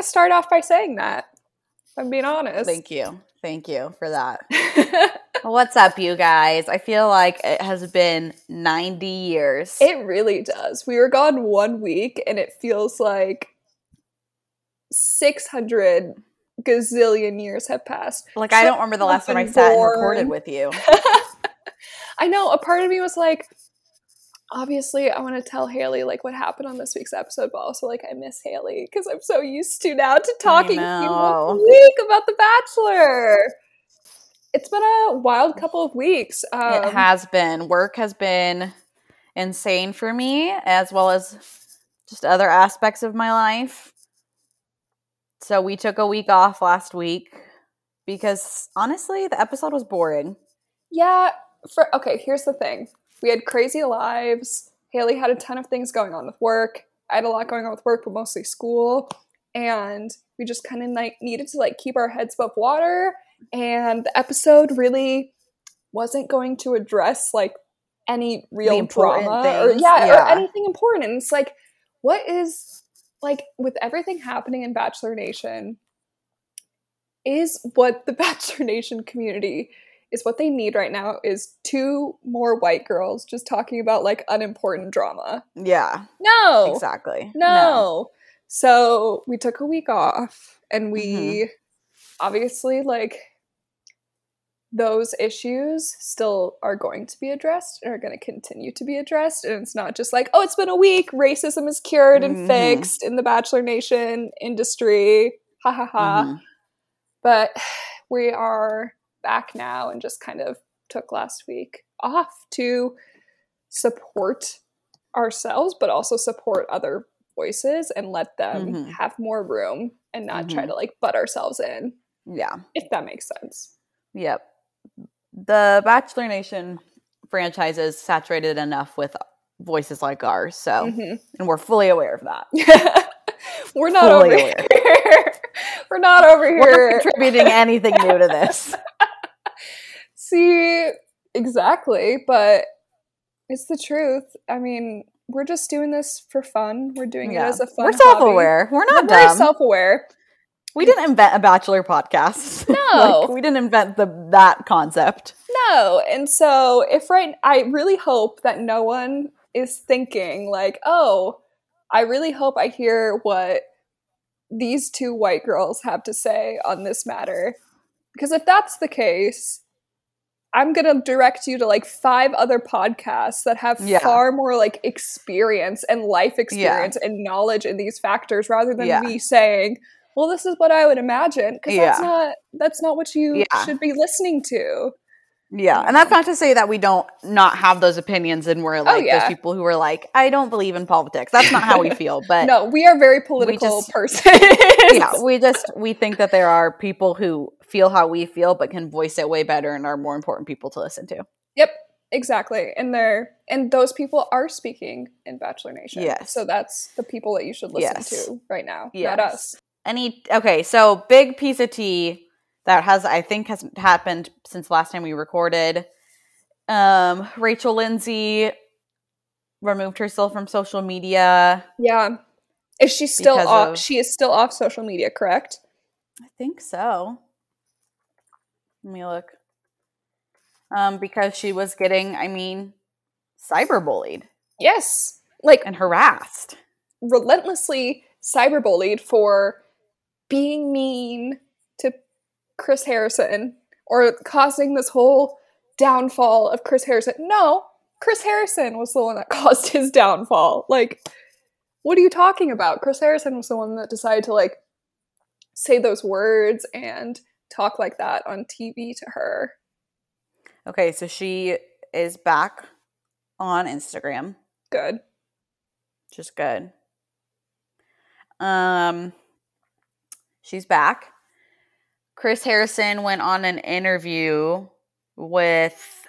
to start off by saying that. I'm being honest. Thank you. Thank you for that. What's up, you guys? I feel like it has been 90 years. It really does. We were gone one week and it feels like 600 gazillion years have passed. like, I don't remember the last time I sat and recorded with you. I know. A part of me was like, obviously, I want to tell Haley like what happened on this week's episode, but also like I miss Haley because I'm so used to now to talking to you know. a week about The Bachelor. It's been a wild couple of weeks. Um, it has been. Work has been insane for me, as well as just other aspects of my life. So we took a week off last week because honestly, the episode was boring. Yeah. For okay, here's the thing. We had crazy lives. Haley had a ton of things going on with work. I had a lot going on with work, but mostly school. And we just kind of like needed to like keep our heads above water. And the episode really wasn't going to address like any real drama or yeah, yeah. or anything important. And it's like, what is like with everything happening in Bachelor Nation, is what the Bachelor Nation community is what they need right now is two more white girls just talking about like unimportant drama. Yeah, No. exactly. No. So we took a week off and we Mhm. obviously like those issues still are going to be addressed and are going to continue to be addressed. And it's not just like, oh, it's been a week, racism is cured and Mhm. fixed in the Bachelor Nation industry. Ha ha ha. Mhm. But we are back now and just kind of took last week off to support ourselves, but also support other voices and let them Mhm. have more room and not try Mhm. to like butt ourselves in, Yeah. if that makes sense. Yep. The Bachelor Nation franchise is saturated enough with voices like ours, so Mhm. and we're fully aware of that. We're not Fully over aware. here. We're not over We're here. not contributing anything new to this. See, exactly, but it's the truth. I mean, we're just doing this for fun. We're doing Yeah. it as a fun. We're self-aware. We're We're not very self-aware. we didn't invent a bachelor podcast. No. Like, we didn't invent the that concept. No, and so if right, I really hope that no one is thinking like, oh, I really hope I hear what these two white girls have to say on this matter, because if that's the case. I'm gonna direct you to like five other podcasts that have Yeah. far more like experience and life experience and knowledge in these factors rather than Yeah. me saying, well, this is what I would imagine. Because that's not that's not what you Yeah. should be listening to. Yeah, and that's not to say that we don't not have those opinions and we're oh, like Oh, yeah. those people who are like, I don't believe in politics. That's not how we feel, but no, we are very political just- persons. yeah, we just we think that there are people who feel how we feel but can voice it way better and are more important people to listen to. Yep, exactly. And they're and those people are speaking in Bachelor Nation. Yes. So that's the people that you should listen Yes. to right now, Yes. not us. Any okay, so big piece of tea that has I think has happened since last time we recorded. Um Rachel Lindsay removed herself from social media. Yeah. Is she still off? of- She is still off social media, correct? I think so. Let me look. Um, because she was getting, I mean, cyberbullied Yes. Like and harassed. relentlessly cyberbullied for being mean to Chris Harrison or causing this whole downfall of Chris Harrison. No, Chris Harrison was the one that caused his downfall. Like, what are you talking about? Chris Harrison was the one that decided to like say those words and talk like that on TV to her. Okay, so she is back on Instagram, Good. Just good. Um, she's back. Chris Harrison went on an interview with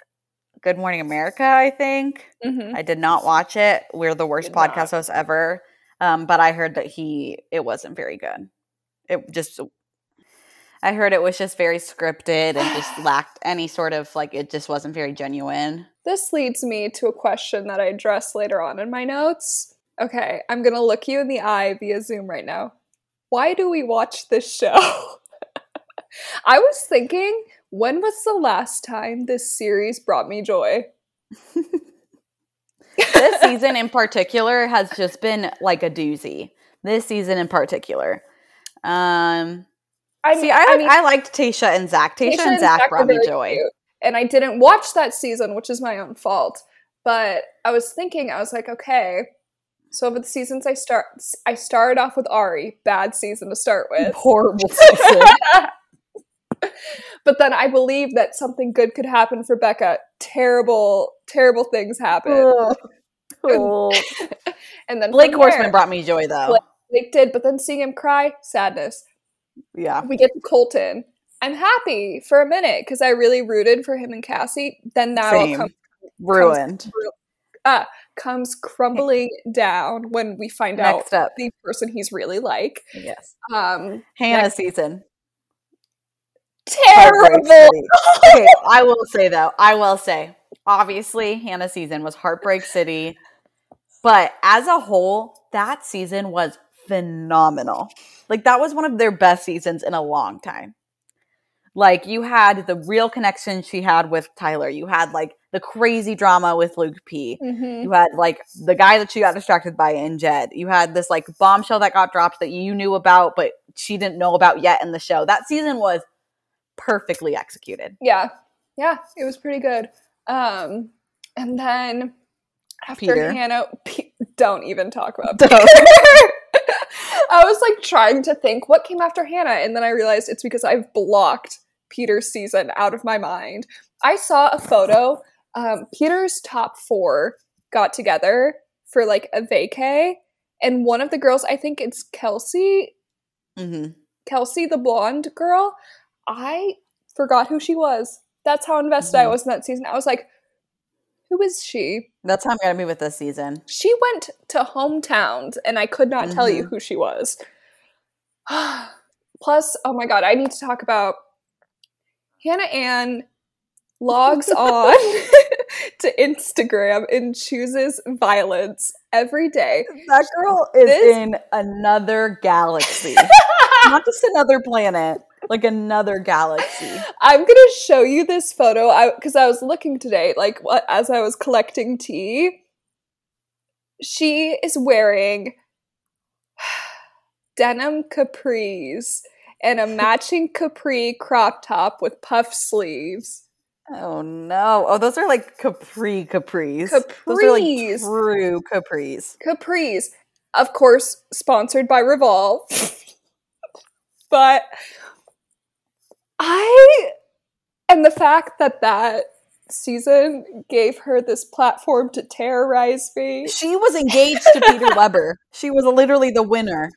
Good Morning America, I think. hmm I did not watch it. We're the worst Did not. podcast hosts ever. Um, but I heard that he it wasn't very good. It just I heard it was just very scripted and just lacked any sort of like it just wasn't very genuine. This leads me to a question that I address later on in my notes. Okay, I'm gonna look you in the eye via Zoom right now. why do we watch this show? I was thinking, when was the last time this series brought me joy? this season in particular has just been like a doozy. This season in particular. Um I see, I, like, I, liked Tayshia and Zach. Tayshia and Zach, Zach brought me joy. Cute. And I didn't watch that season, which is my own fault. But I was thinking, I was like, okay, so over the seasons I start I started off with Arie, bad season to start with. Horrible season. but then I believe that something good could happen for Becca. Terrible, terrible things happen. Oh. and then Blake Horstmann brought me joy though. Blake, Blake did, but then seeing him cry, sadness. Yeah. We get to Colton. I'm happy for a minute because I really rooted for him and Cassie. Then that all comes ruined. Comes, uh, comes crumbling down when we find Next out up. the person he's really like. Yes. Um, Hannah season. Terrible. okay, I will say though, I will say, obviously, Hannah season was Heartbreak City, but as a whole, that season was phenomenal. Like that was one of their best seasons in a long time. Like you had the real connection she had with Tyler. You had like the crazy drama with Luke P. Mm-hmm. You had like the guy that she got distracted by in Jed. You had this like bombshell that got dropped that you knew about, but she didn't know about yet in the show. That season was perfectly executed. Yeah. Yeah. It was pretty good. Um, and then after Peter. Hannah, P- don't even talk about Peter. I was like trying to think what came after Hannah, and then I realized it's because I've blocked Peter's season out of my mind. I saw a photo. Um, Peter's top four got together for like a vacay, and one of the girls, I think it's Kelsey, mm-hmm. Kelsey, the blonde girl. I forgot who she was. That's how invested mm-hmm. I was in that season. I was like, who is she? That's how I'm gonna be with this season. She went to hometowns, and I could not mm-hmm. tell you mm-hmm. who she was. Plus, oh my god, I need to talk about Hannah Ann logs on to Instagram and chooses violence every day. That girl is this- in another galaxy, not just another planet like another galaxy. I'm gonna show you this photo because I, I, was looking today, like what, as I was collecting tea. She is wearing denim capris and a matching capri crop top with puff sleeves. Oh no! Oh, those are like capri capris. Capris. Those are like true capris. Capris, of course, sponsored by Revolve. but I and the fact that that season gave her this platform to terrorize me. She was engaged to Peter Weber. She was literally the winner.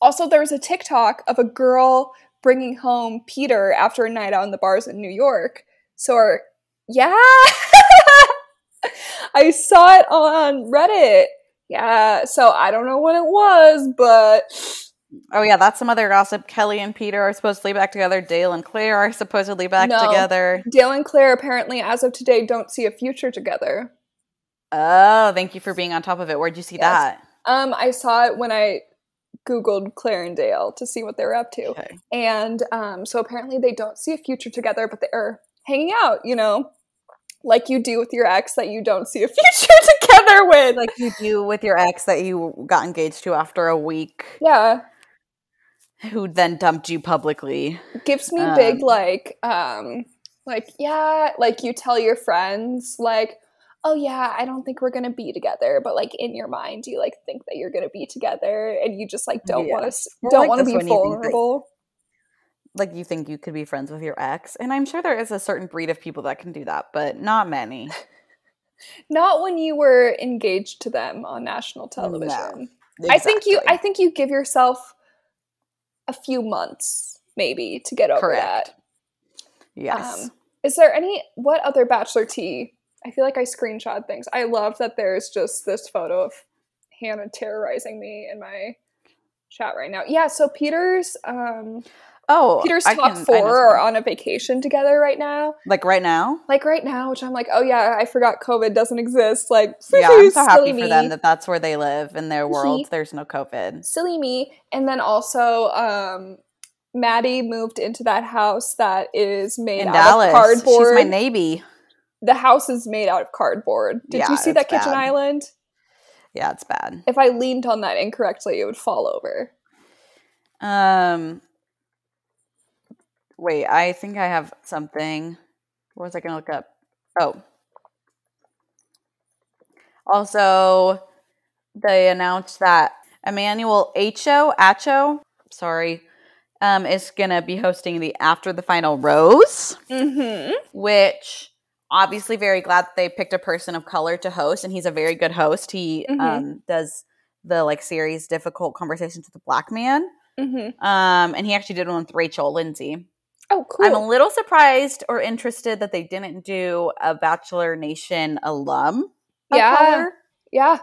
Also, there was a TikTok of a girl bringing home Peter after a night out in the bars in New York. So, our, yeah, I saw it on Reddit. Yeah, so I don't know what it was, but Oh yeah, that's some other gossip. Kelley and Peter are supposedly back together. Dale and Clare are supposedly back no, together. Dale and Clare apparently, as of today, don't see a future together. Oh, thank you for being on top of it. Where'd you see yes. that? Um, I saw it when I googled Clare and Dale to see what they were up to, okay. and um, so apparently they don't see a future together, but they're hanging out. You know, like you do with your ex that you don't see a future together with, like you do with your ex that you got engaged to after a week. Yeah who then dumped you publicly. Gives me um, big like um like yeah, like you tell your friends like oh yeah, I don't think we're gonna be together, but like in your mind, you like think that you're gonna be together, and you just like don't yeah. want to don't like want to be vulnerable. like you think you could be friends with your ex, and I'm sure there is a certain breed of people that can do that, but not many. not when you were engaged to them on national television. No, exactly. I think you I think you give yourself a few months maybe to get over Correct. that. Yes. Um, is there any what other bachelor tea? I feel like I screenshot things. I love that there's just this photo of Hannah terrorizing me in my chat right now. Yeah, so Peter's um Oh, Peter's I top can- four are on a vacation together right now. like right now. Like right now, which I'm like, oh yeah, I forgot COVID doesn't exist. Like, Yeah, I'm so happy silly for them that that's where they live in their world. He- There's no COVID. silly me. And then also, um, Maddie moved into that house that is made In out Dallas, of cardboard. she's my navy. the house is made out of cardboard. Did Yeah, you see that kitchen bad. island? Yeah, it's bad. If I leaned on that incorrectly, it would fall over. Um, wait, I think I have something. What was I gonna look up? Oh, also, they announced that Emmanuel Acho Acho, sorry, um, is gonna be hosting the After the Final Rose, Mm-hmm. which obviously very glad that they picked a person of color to host, and he's a very good host. He Mhm. um, does the like series difficult conversations with a black man. Mm-hmm. Um, and he actually did one with Rachel Lindsay. Oh, cool. I'm a little surprised or interested that they didn't do a Bachelor Nation alum. Yeah. color. yeah.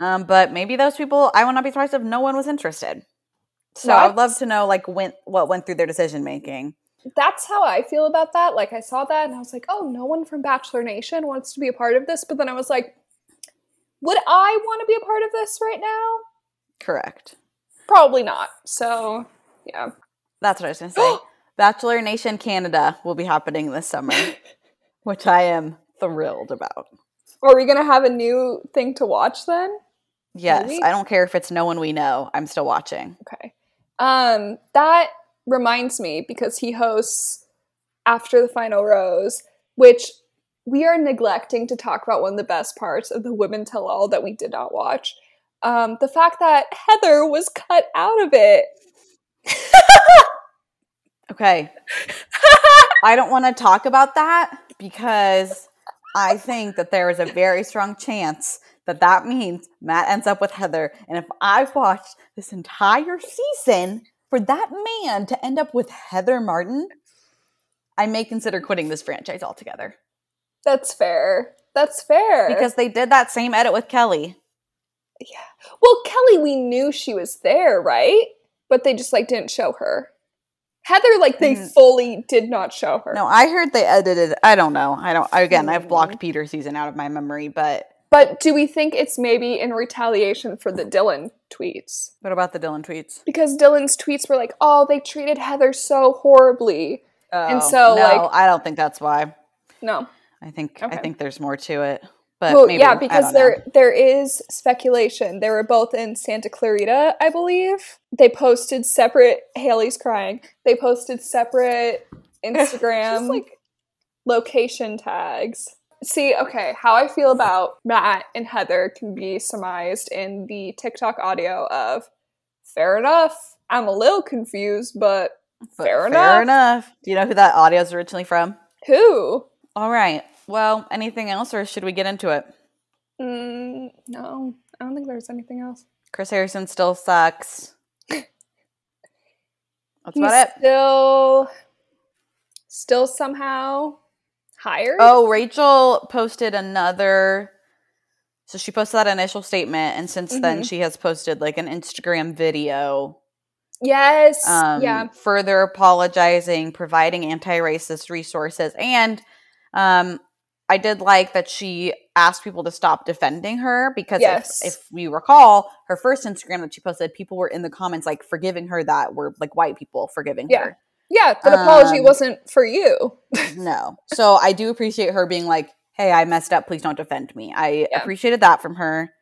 Um, but maybe those people, I would not be surprised if no one was interested. So I would love to know like when what went through their decision making. That's how I feel about that. Like I saw that and I was like, oh, no one from Bachelor Nation wants to be a part of this. But then I was like, would I want to be a part of this right now? Correct. Probably not. So yeah. That's what I was gonna say. Bachelor Nation Canada will be happening this summer, which I am thrilled about. Are we gonna have a new thing to watch then? Yes, Maybe. I don't care if it's no one we know. I'm still watching. Okay. Um, that reminds me because he hosts after the final rose, which we are neglecting to talk about one of the best parts of the Women Tell All that we did not watch. Um, the fact that Heather was cut out of it. Okay. I don't want to talk about that because I think that there is a very strong chance that that means Matt ends up with Heather. And if I've watched this entire season for that man to end up with Heather Martin, I may consider quitting this franchise altogether That's fair. That's fair. because they did that same edit with Kelley. Yeah. Well, Kelley, we knew she was there, right? But they just like didn't show her. Heather, like they Mm. fully did not show her. No, I heard they edited. I don't know. I don't. Again, I've blocked Peter season out of my memory. But But do we think it's maybe in retaliation for the Dylan tweets? what about the Dylan tweets? Because Dylan's tweets were like, "Oh, they treated Heather so horribly." And so, no, like- I don't think that's why. No, I think Okay. I think there's more to it. But well, maybe, yeah, because don't know. there there is speculation. They were both in Santa Clarita, I believe. They posted separate. Haley's crying. They posted separate Instagram like location tags. See, okay, how I feel about Matt and Heather can be surmised in the TikTok audio of fair enough. I'm a little confused, but but fair fair enough. Fair enough. Do you know who that audio is originally from? who? All right. Well, anything else, or should we get into it? Mm, no, I don't think there's anything else. Chris Harrison still sucks. That's He's about it. still, still somehow hired. Oh, Rachel posted another. So she posted that initial statement, and since then Mhm. she has posted like an Instagram video, yes, um, yeah, further apologizing, providing anti-racist resources, and um, I did like that she asked people to stop defending her because Yes. if, if we recall, her first Instagram that she posted, people were in the comments like forgiving her that were like white people forgiving Yeah. her. yeah. That apology um, wasn't for you. No. So I do appreciate her being like, "Hey, I messed up. Please don't defend me." I Yeah. appreciated that from her.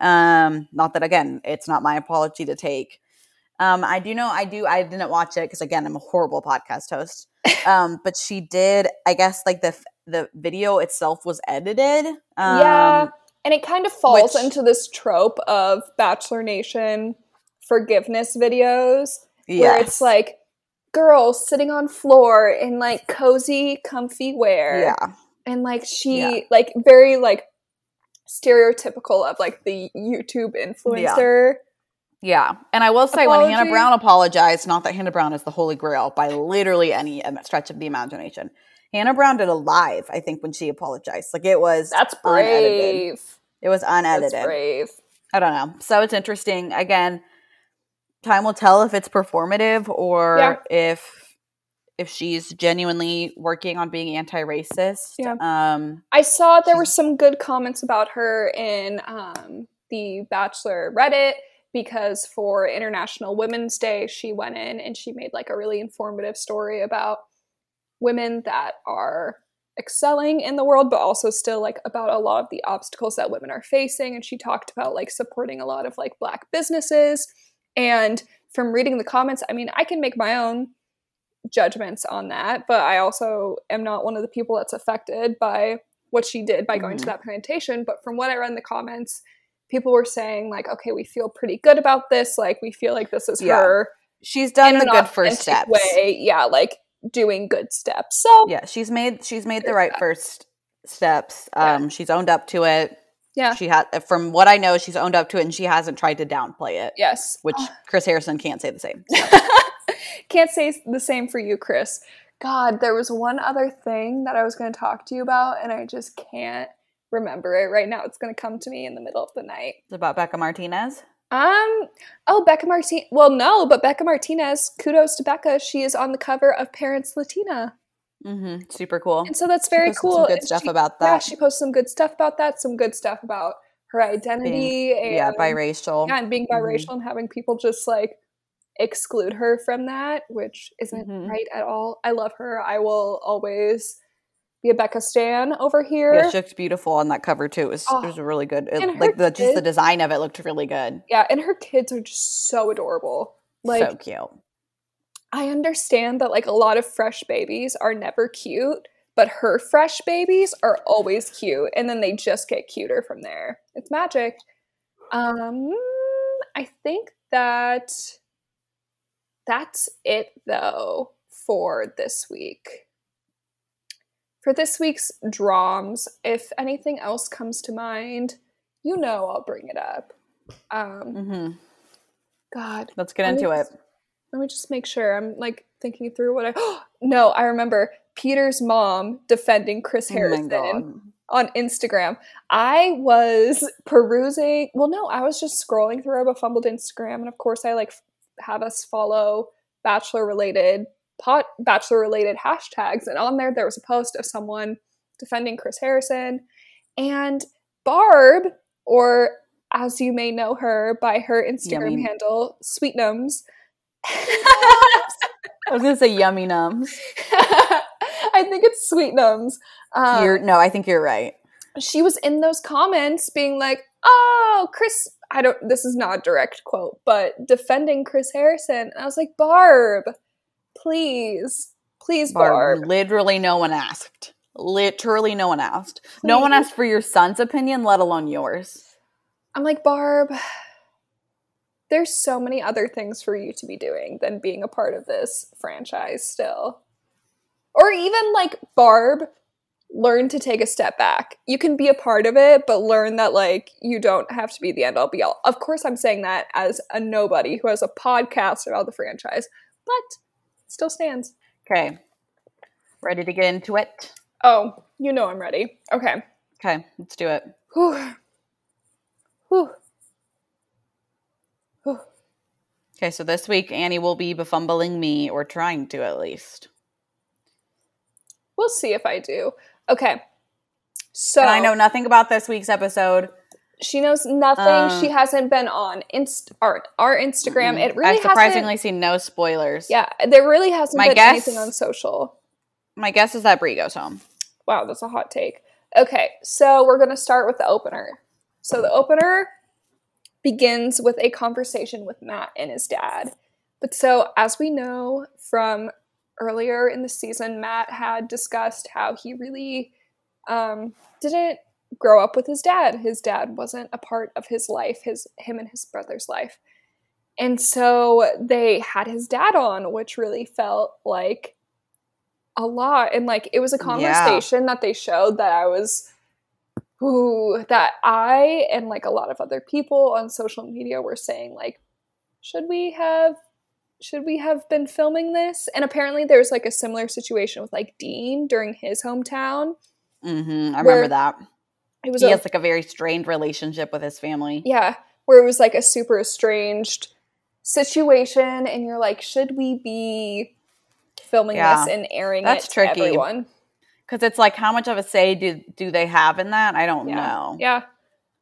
Um, not that again, it's not my apology to take. Um, I do know I do I didn't watch it because again, I'm a horrible podcast host. Um, but she did. I guess like the the video itself was edited. Um, yeah, and it kind of falls which- into this trope of Bachelor Nation forgiveness videos where it's like girls sitting on floor in like cozy, comfy wear. yeah, and like she Yeah. like very like stereotypical of like the YouTube influencer. yeah. And I will say, when Hannah Brown apologized, not that Hannah Brown is the holy grail by literally any um, stretch of the imagination. Hannah Brown did a live, I think, when she apologized. Like it was That's unedited. brave. It was unedited. That's brave. I don't know. So it's interesting. Again, time will tell if it's performative or Yeah. if if she's genuinely working on being anti-racist. Yeah. Um I saw there were some good comments about her in um, the Bachelor Reddit because for International Women's Day, she went in and she made like a really informative story about women that are excelling in the world, but also still like about a lot of the obstacles that women are facing. And she talked about like supporting a lot of like black businesses. And from reading the comments, I mean, I can make my own judgments on that, but I also am not one of the people that's affected by what she did by going to Mhm. that plantation. But from what I read in the comments, people were saying like, okay, we feel pretty good about this. Like we feel like this is Yeah. her she's done in the good first steps. way. Yeah, like doing good steps. So Yeah, she's made she's made the right first steps. Yeah. Um she's owned up to it. yeah, She had from what I know, she's owned up to it and she hasn't tried to downplay it. yes. Which Chris Harrison can't say the same. Can't say the same for you, Chris. God, there was one other thing that I was going to talk to you about, and I just can't remember it right now. It's going to come to me in the middle of the night. It's about Bekah Martinez. Um. Oh, Bekah Martinez. Well, no, but Bekah Martinez. Kudos to Bekah. She is on the cover of Parents Latina, Mm-hmm. Super cool. and so that's very cool. Some good And stuff she- about Yeah, she posted some good stuff about that. Some good stuff about her identity and yeah, biracial. yeah, and being Mhm. biracial and having people just like exclude her from that, which isn't Mhm. right at all. I love her. I will always Bekah Stan over here. Yeah, she looked beautiful on that cover too. It was, Oh. it was really good. It- like the just the design of it looked really good. yeah, and her kids are just so adorable. Like so cute. I understand that like a lot of fresh babies are never cute, but her fresh babies are always cute and then they just get cuter from there. It's magic. Um I think that that's it though for this week. For this week's drums, if anything else comes to mind, you know I'll bring it up. Um hmm god, Let's get Let into it. just- let me just make sure. I'm like thinking through what I. no, I remember Peter's mom defending Chris Oh Harrison god. on Instagram. I was perusing. Well, no, I was just scrolling through a fumbled Instagram, and of course, I like have us follow Bachelor related pot Bachelor related hashtags, and on there there was a post of someone defending Chris Harrison, and Barb, or as you may know her by her Instagram Yummy. handle, Sweetnums. I was gonna say yummy nums. I think it's Sweetnums. Um, you're no, I think you're right. she was in those comments being like, "Oh, Chris, I don't this is not a direct quote, but defending Chris Harrison." And I was like, "Barb, please. Please, Barb." Barb, literally no one asked. Literally no one asked. No one asked for your son's opinion, let alone yours. I'm like, "Barb, there's so many other things for you to be doing than being a part of this franchise still." Or even like, "Barb, learn to take a step back. You can be a part of it, but learn that like you don't have to be the end all be all. Of course, I'm saying that as a nobody who has a podcast about the franchise, but still stands. Okay. Ready to get into it? Oh, you know I'm ready. Okay. Okay, let's do it. Whew. Whew. Whew. Okay, so this week Annie will be befumbling me, or trying to at least. We'll see if I do. Okay. So And I know nothing about this week's episode. She knows nothing. Um, she hasn't been on Inst our, our Instagram. It really I've surprisingly seen no spoilers. Yeah, there really hasn't My been guess- anything on social. My guess is that Bri goes home. Wow, that's a hot take. Okay, so we're going to start with the opener. So the opener begins with a conversation with Matt and his dad. But so, as we know from earlier in the season, Matt had discussed how he really um, didn't grow up with his dad. His dad wasn't a part of his life, his him and his brother's life. And so they had his dad on, which really felt like a lot. And like it was a Yeah. conversation that they showed that I was ooh, that I and like a lot of other people on social media were saying like, should we have should we have been filming this? And apparently there's like a similar situation with like Dean during his hometown. hmm I remember that. It was He a, has like a very strained relationship with his family. yeah, where it was like a super estranged situation and you're like, should we be filming Yeah. this and airing That's it to tricky. everyone? Because it's like, how much of a say do do they have in that? I don't Yeah. know. Yeah.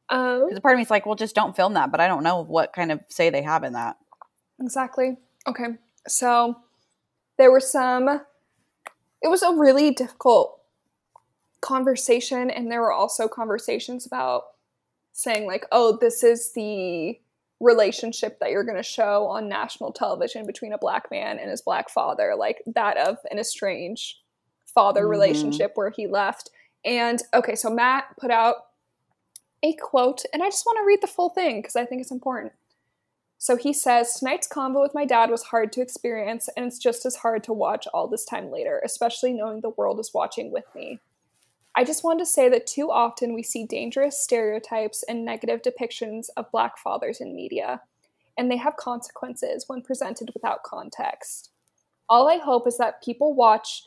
Um, Because part of me is like, well, just don't film that. But I don't know what kind of say they have in that. Exactly. Okay. So there were some, it was a really difficult conversation. And there were also conversations about saying, like, oh, this is the relationship that you're going to show on national television between a black man and his black father, like that of an estranged father Mhm. relationship where he left. And okay, so Matt put out a quote, and I just want to read the full thing because I think it's important. So he says, Tonight's convo with my dad was hard to experience, and it's just as hard to watch all this time later, especially knowing the world is watching with me. I just wanted to say that too often we see dangerous stereotypes and negative depictions of black fathers in media, and they have consequences when presented without context. All I hope is that people watch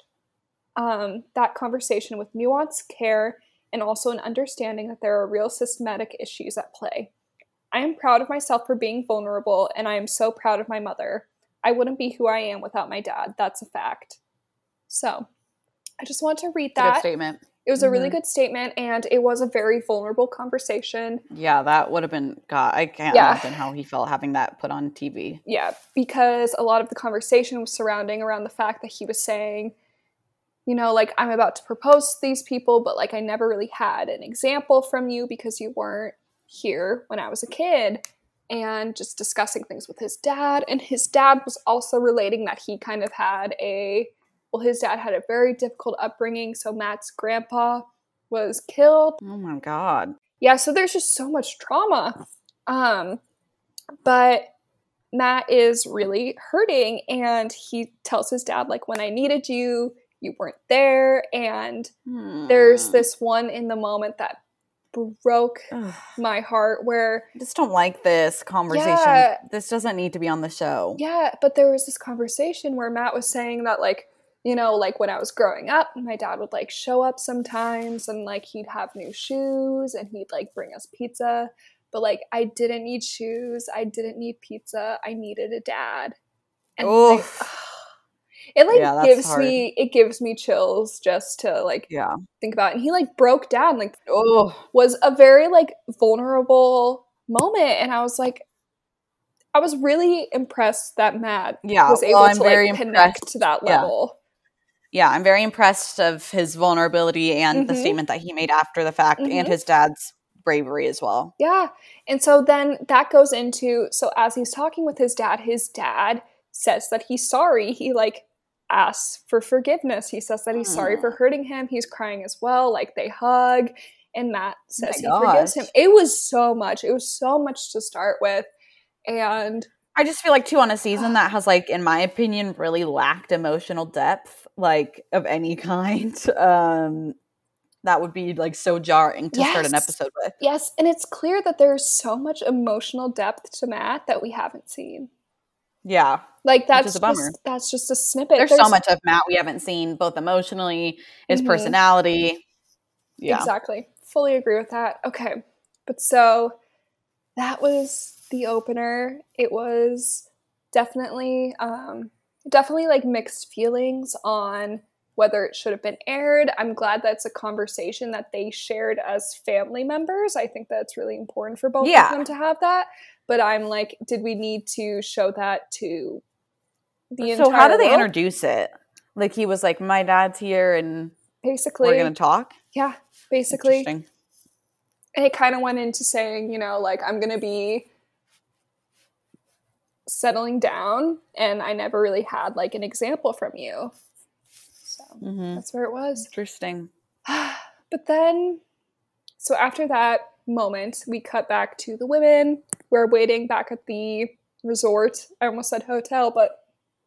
um, that conversation with nuance, care, and also an understanding that there are real systematic issues at play. I am proud of myself for being vulnerable, and I am so proud of my mother. I wouldn't be who I am without my dad. That's a fact. So, I just want to read It's a good that. statement. It was a really Mhm. good statement, and it was a very vulnerable conversation. Yeah, that would have been. God, I can't Yeah. imagine how he felt having that put on TV. Yeah, because a lot of the conversation was surrounding around the fact that he was saying, you know, like, I'm about to propose to these people, but like, I never really had an example from you because you weren't here when I was a kid. And just discussing things with his dad. And his dad was also relating that he kind of had a, well, his dad had a very difficult upbringing. So Matt's grandpa was killed Oh my God. yeah so there's just so much trauma um but matt is really hurting and he tells his dad like when i needed you you weren't there and there's Hmm. this one in the moment that broke Ugh. my heart where I just don't like this conversation. Yeah. This doesn't need to be on the show. yeah but there was this conversation where matt was saying that like you know like when i was growing up my dad would like show up sometimes and like he'd have new shoes and he'd like bring us pizza but like i didn't need shoes i didn't need pizza i needed a dad and like, it like Yeah, gives hard. me it gives me chills just to like Yeah. think about it. and he like broke down like Oh, was a very like vulnerable moment and i was like i was really impressed that matt yeah. was able well, I'm to very like connect impressed. to that level Yeah, I'm very impressed of his vulnerability and the Mhm. statement that he made after the fact and Mhm. his dad's bravery as well. yeah and so then that goes into so as he's talking with his dad his dad says that he's sorry he like asks for forgiveness he says that he's sorry Mm. for hurting him he's crying as well like they hug and matt says he my forgives him it was so much it was so much to start with and I just feel like too on a season that has like, in my opinion, really lacked emotional depth, like of any kind. Um, that would be like so jarring to start an episode with. Yes, and it's clear that there's so much emotional depth to Matt that we haven't seen. Yeah, Like that's is a bummer. just that's just a snippet. there's, so much of Matt we haven't seen, both emotionally, his Mhm. personality. Yeah, Exactly. Fully agree with that. Okay. But so that was the opener. It was definitely um definitely like mixed feelings on whether it should have been aired. I'm glad that's a conversation that they shared as family members. I think that's really important for both Yeah. of them to have that. But I'm like, did we need to show that to the entire So how do they world? introduce it? Like he was like, "My dad's here, and basically we're gonna talk." yeah, basically Interesting. and it kind of went into saying, you know, like I'm gonna be settling down, and I never really had like an example from you. So hmm that's where it was. Interesting. but then, so after that moment, we cut back to the women. We're waiting back at the resort. I almost said hotel, but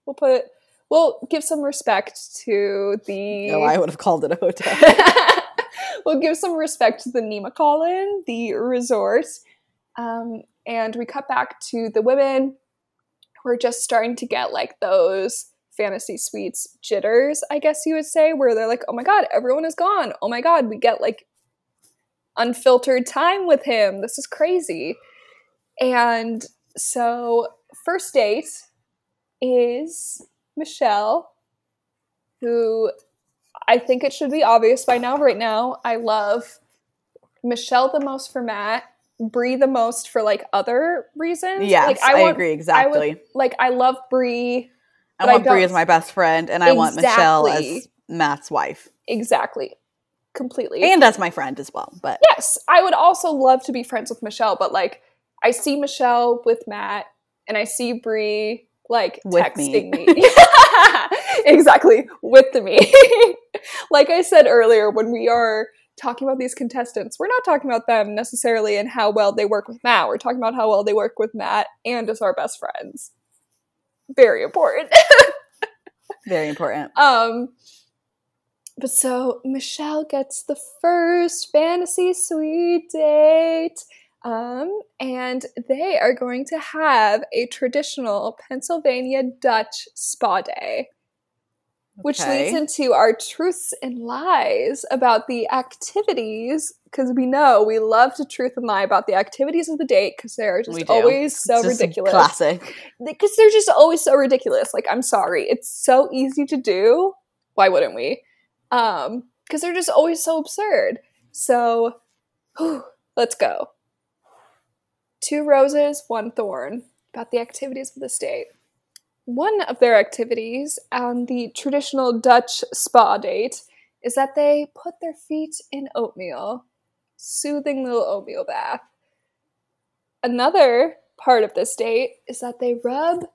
we'll put we'll give some respect to the. No, I would have called it a hotel. we'll give some respect to the Nemacolin, the resort. Um, and we cut back to the women who are just starting to get like those fantasy suites jitters, I guess you would say, where they're like, oh my god, everyone is gone. Oh my god, we get like unfiltered time with him. This is crazy. And so first date is Michelle, who I think it should be obvious by now. Right now, I love Michelle the most for Matt, Bri the most for like other reasons. Yes, like, I, want- agree I exactly. would, like I love Bri I, but I want Bri as my best friend, and I want Michelle as Matt's wife, exactly, completely. and as my friend as well. But yes, I would also love to be friends with Michelle, but like I see Michelle with Matt and I see Bri like With texting me. exactly, with me. like I said earlier, when we are talking about these contestants, we're not talking about them necessarily and how well they work with Matt. We're talking about how well they work with Matt and as our best friends. Very important. very important. Um, but so Michelle gets the first fantasy suite date. Um, and they are going to have a traditional Pennsylvania Dutch spa day, which Okay. leads into our truths and lies about the activities. Because we know we love to truth and lie about the activities of the date because they're just always so It's just ridiculous Classic. because they're just always so ridiculous. Like, I'm sorry, it's so easy to do. Why wouldn't we? Um, because they're just always so absurd. So, whew, let's go. Two roses, one thorn. About the activities of the state. One of their activities on the traditional Dutch spa date is that they put their feet in oatmeal. Soothing little oatmeal bath. Another part of this date is that they rub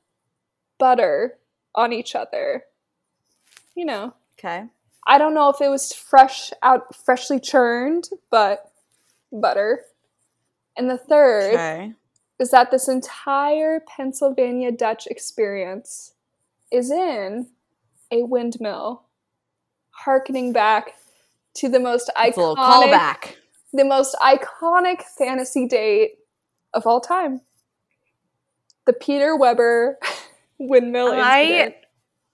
butter on each other. You know, Okay. I don't know if it was fresh out, freshly churned, but butter. And the third Okay. Is that this entire Pennsylvania Dutch experience is in a windmill, harkening back to the most iconic, callback. the most iconic fantasy date of all time. The Peter Weber windmill I incident.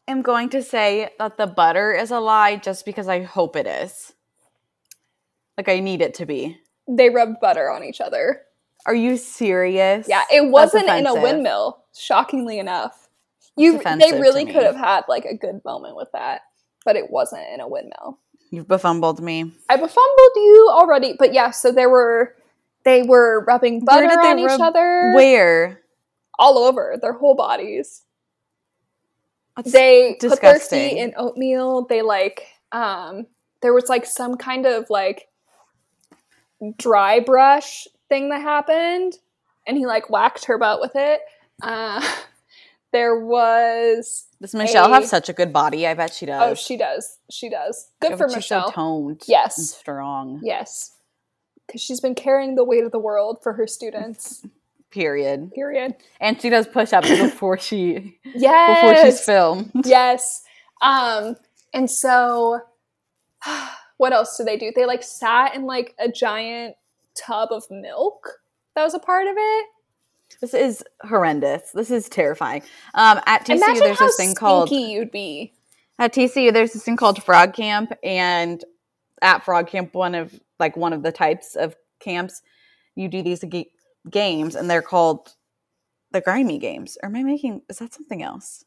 am going to say that the butter is a lie just because I hope it is. Like I need it to be. They rubbed butter on each other. Are you serious? Yeah, it wasn't in a windmill. Shockingly enough, you they really could have had like a good moment with that, but it wasn't in a windmill. You've befumbled me. I befumbled you already, but yeah. So there were they were rubbing butter on each rub- other, Where? all over their whole bodies. That's They put their feet in oatmeal. They like um there was like some kind of like dry brush thing that happened and he like whacked her butt with it. Uh there was Does Michelle have such a good body? I bet she does. oh she does. She does. Good Yeah, for she's so Michelle. toned. Yes. And strong. yes. Cuz she's been carrying the weight of the world for her students. Period. Period. And she does push ups before she Yes. before she's filmed. yes. Um, and so what else do they do? They like sat in like a giant tub of milk. That was a part of it. This is horrendous. This is terrifying. Um, at TCU, Imagine there's this thing called you'd be. at TCU. There's this thing called Frog Camp, and at Frog Camp, one of like one of the types of camps, you do these ga- games, and they're called the grimy games. Or am I making? Is that something else?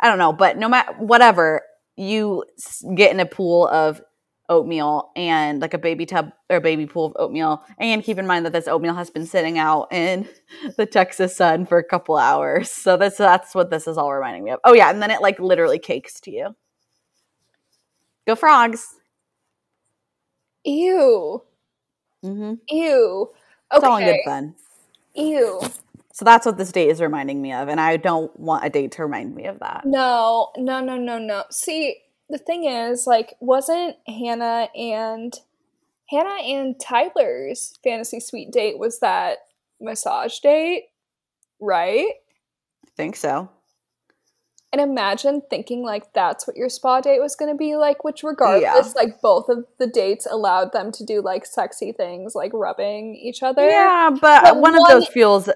I don't know. But no matter whatever, you s- get in a pool of oatmeal and like a baby tub or a baby pool of oatmeal. And keep in mind that this oatmeal has been sitting out in the Texas sun for a couple hours. So that's that's what this is all reminding me of. Oh yeah, and then it like literally cakes to you. Go frogs. Ew. Mm-hmm. Ew. It's all in good Okay. fun. Ew. So that's what this date is reminding me of, and I don't want a date to remind me of that. No, no, no, no, no. See, the thing is, like, wasn't Hannah and Hannah and Tyler's fantasy suite date was that massage date, right? I think so. And imagine thinking like that's what your spa date was going to be like, which regardless, like both of the dates allowed them to do like sexy things, like rubbing each other. Yeah, but, But one, of those feels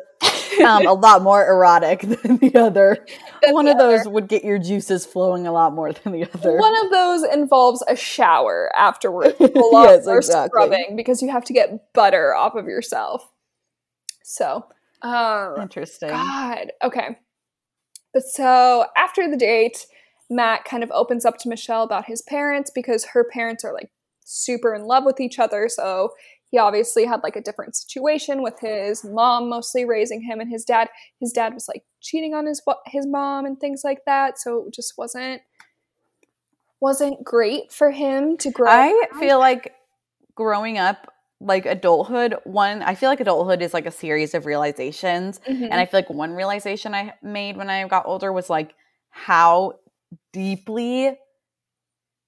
um, a lot more erotic than the other. Than one the of those other. would get your juices flowing a lot more than the other. One of those involves a shower afterward, full on Yes, first exactly. scrubbing because you have to get butter off of yourself. So, Um, Interesting. God. Okay. But so after the date, Matt kind of opens up to Michelle about his parents because her parents are like super in love with each other. So he obviously had like a different situation with his mom mostly raising him and his dad. His dad was like cheating on his his mom and things like that. So it just wasn't wasn't great for him to grow. I feel like growing up, like adulthood, one, I feel like adulthood is like a series of realizations. Mhm. And I feel like one realization I made when I got older was like how deeply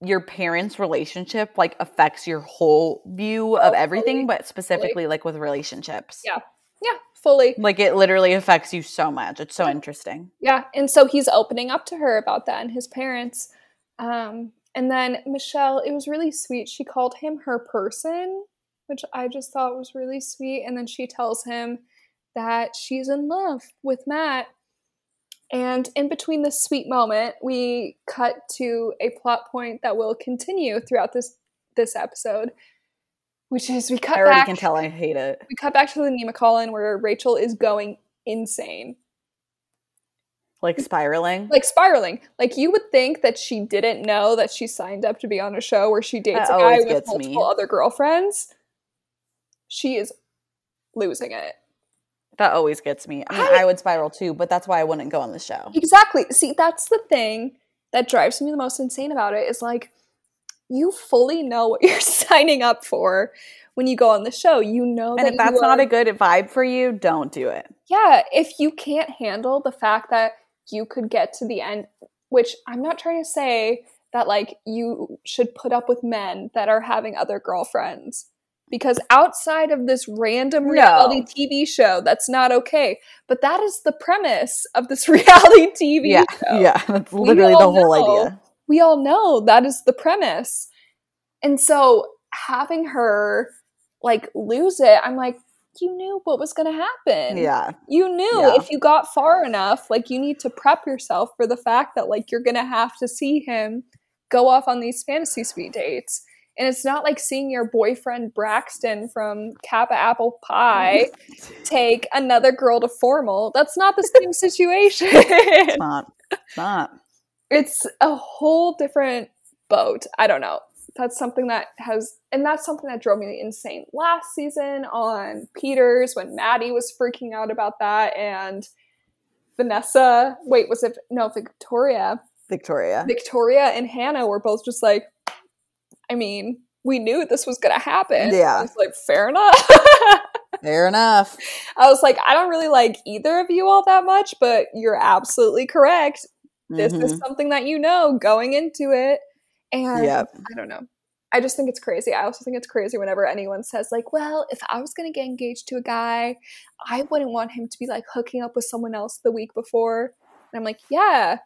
your parents' relationship like affects your whole view of Oh, everything, fully. but specifically like with relationships. Yeah. yeah, fully. Like it literally affects you so much. It's so interesting. Yeah, and so he's opening up to her about that and his parents. Um, and then Michelle, it was really sweet. She called him her person, which I just thought was really sweet. And then she tells him that she's in love with Matt. And in between this sweet moment, we cut to a plot point that will continue throughout this this episode, which is we cut I already back. can tell I hate it. We cut back to the Nemacolin where Rachel is going insane. Like spiraling. like spiraling. Like you would think that she didn't know that she signed up to be on a show where she dates That a guy with gets me. multiple other girlfriends. She is losing it. That always gets me. I mean, I- I would spiral too, but that's why I wouldn't go on the show. Exactly. See, that's the thing that drives me the most insane about it is like you fully know what you're signing up for when you go on the show. You know And that if that's you not a good vibe for you, don't do it. yeah, if you can't handle the fact that you could get to the end, which I'm not trying to say that like you should put up with men that are having other girlfriends. Because outside of this random reality No. TV show, that's not okay. But that is the premise of this reality TV Yeah, show. yeah, that's literally the whole know. idea. We all know that is the premise. And so having her like lose it, I'm like, you knew what was going to happen. Yeah, You knew Yeah. if you got far enough, like you need to prep yourself for the fact that like you're going to have to see him go off on these fantasy suite dates. And it's not like seeing your boyfriend Braxton from Kappa Apple Pie take another girl to formal. That's not the same situation. it's not. It's not. it's a whole different boat. I don't know. That's something that has, and that's something that drove me insane last season on Peters when Maddie was freaking out about that, and Vanessa. Wait, was it no Victoria? Victoria. Victoria and Hannah were both just like, I mean, we knew this was gonna happen. Yeah. I was like, fair enough. Fair enough. I was like, I don't really like either of you all that much, but you're absolutely correct. This is Mhm. something that you know going into it. And Yep. I don't know. I just think it's crazy. I also think it's crazy whenever anyone says, like, well, if I was going to get engaged to a guy, I wouldn't want him to be like hooking up with someone else the week before. And I'm like, yeah,